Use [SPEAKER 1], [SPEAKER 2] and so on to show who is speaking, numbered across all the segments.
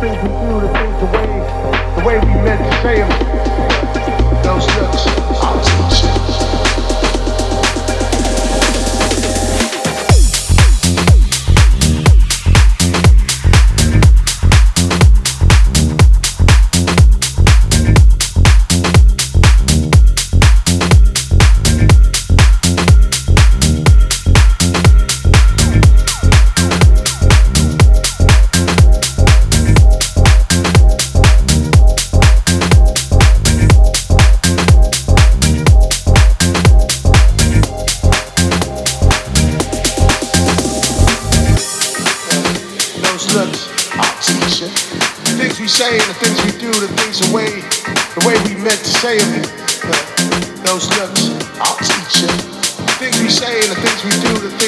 [SPEAKER 1] things we do, the things the way, the way we meant to say them. brothers, ah, our teacher. The things we say, the things we do, the things the way, the way we meant to say them. Those looks, our teacher. The things we say, the things we do, the things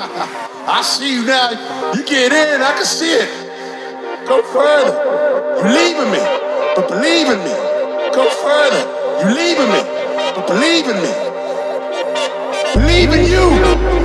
[SPEAKER 1] I see you now. You get in, I can see it. Go further. You leaving me, but believe in me. Go further. You leaving me, but believe in me. Believe in you.